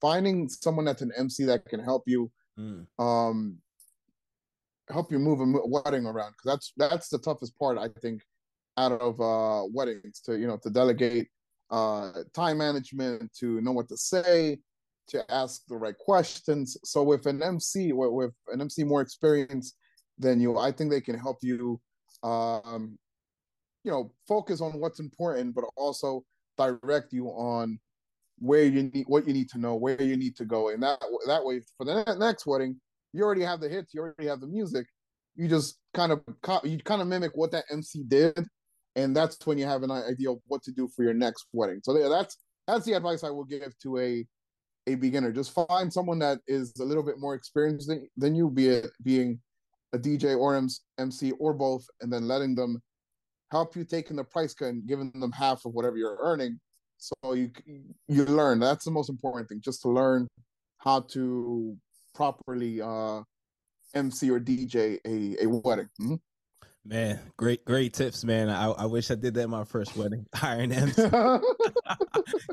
Finding someone that's an MC that can help you, Mm. um, help you move a wedding around because that's that's the toughest part I think out of uh weddings to you know to delegate uh time management to know what to say to ask the right questions so with an mc with, with an mc more experienced than you i think they can help you um you know focus on what's important but also direct you on where you need what you need to know where you need to go. And that that way for the next wedding you already have the hits you already have the music. You just kind of you kind of mimic what that mc did. And that's when you have an idea of what to do for your next wedding. So that's that's the advice i will give to a a beginner. Just find someone that is a little bit more experienced than, than you be it being a dj or mc or both and then letting them help you taking the price cut and giving them half of whatever you're earning so you you learn that's the most important thing just to learn how to properly uh mc or dj a, a wedding Mhm. Man, great, great tips, man. I, I wish I did that in my first wedding. Hiring MC.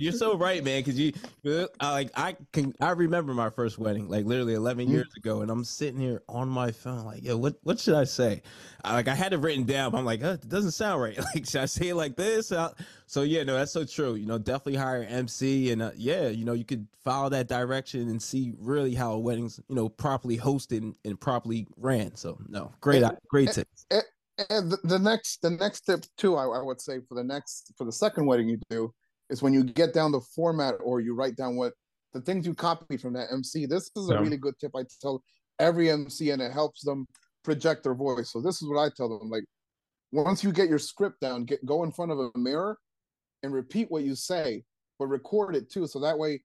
You're so right, man. Because you, uh, I, like, I can, I remember my first wedding, like literally 11 Mm. years ago, and I'm sitting here on my phone, like, yo, what, what should I say? I, like, I had it written down. But I'm like, uh, it doesn't sound right. Like, should I say it like this? Uh, so yeah, no, that's so true. You know, definitely hire MC, and uh, yeah, you know, you could follow that direction and see really how a wedding's, you know, properly hosted and, and properly ran. So no, great, And- great tips. and the, the next the next tip too I, I would say for the next for the second wedding you do is when you get down the format or you write down what the things you copied from that mc this is a Yeah. really good tip i tell every mc and it helps them project their voice. So this is what i tell them like once you get your script down get go in front of a mirror and repeat what you say but record it too. So that way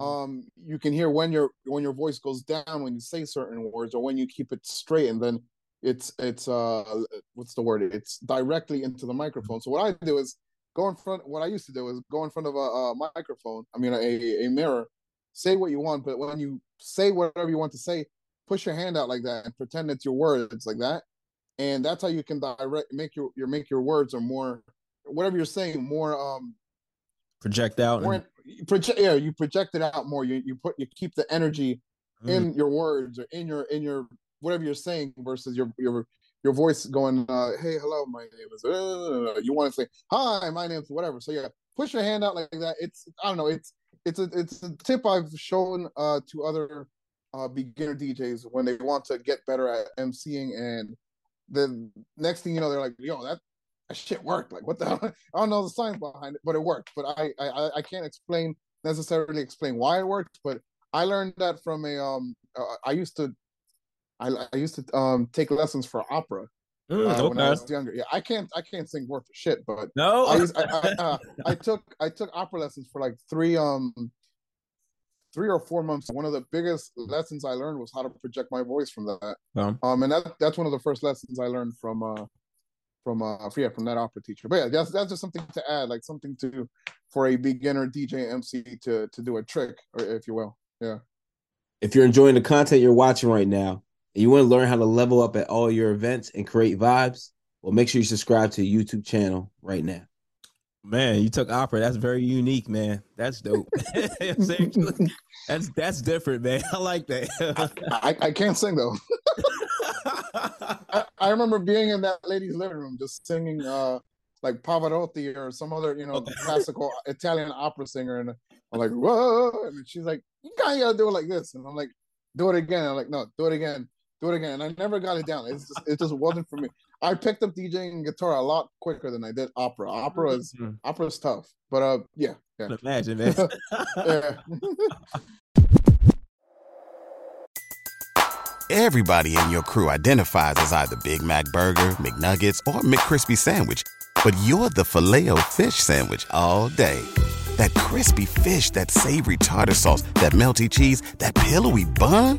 um you can hear when your when your voice goes down when you say certain words or when you keep it straight and then it's it's uh what's the word it's directly into the microphone so what i do is go in front what i used to do is go in front of a, a microphone i mean a, a mirror say what you want but when you say whatever you want to say push your hand out like that and pretend it's your words like that and that's how you can direct make your your make your words or more whatever you're saying more um Project out. more and- you project yeah you project it out more you you put you keep the energy Mm. in your words or in your in your whatever you're saying versus your your your voice going uh hey hello my name is uh, you want to say hi my name's whatever. So yeah push your hand out like that. It's i don't know it's it's a it's a tip i've shown uh to other uh beginner djs when they want to get better at emceeing and the next thing you know they're like yo that that shit worked. Like what the hell? I don't know the science behind it but it worked. But i i i can't explain necessarily explain why it worked but I learned that from a um uh, I used to I I used to um take lessons for opera Mm, uh, when I was younger. Yeah, I can't I can't sing worth a shit, but No, I used I, I, uh, I took I took opera lessons for like three um three or four months. One of the biggest lessons I learned was how to project my voice from that. Um, Um, and that that's one of the first lessons I learned from uh from uh yeah from that opera teacher. But yeah, that's that's just something to add, like something to for a beginner DJ MC to to do a trick, or if you will. Yeah. If you're enjoying the content you're watching right now and you want to learn how to level up at all your events and create vibes, well, make sure you subscribe to the YouTube channel right now. man, you took opera. That's very unique, man. That's dope. That's that's different, man. I like that. I, I can't sing though. I, I remember being in that lady's living room just singing uh like Pavarotti or some other, you know, Okay. classical Italian opera singer and I'm like, whoa and she's like, You gotta do it like this. And I'm like, do it again. I'm like, no, do it again, do it again. And I never got it down. It's just it just wasn't for me. I picked up DJing guitar a lot quicker than I did opera. Opera is Mhm. opera is tough. But uh yeah, yeah. Imagine, man. yeah. Everybody in your crew identifies as either Big Mac Burger, McNuggets, or McCrispy Sandwich. But you're the filet fish Sandwich all day. That crispy fish, that savory tartar sauce, that melty cheese, that pillowy bun.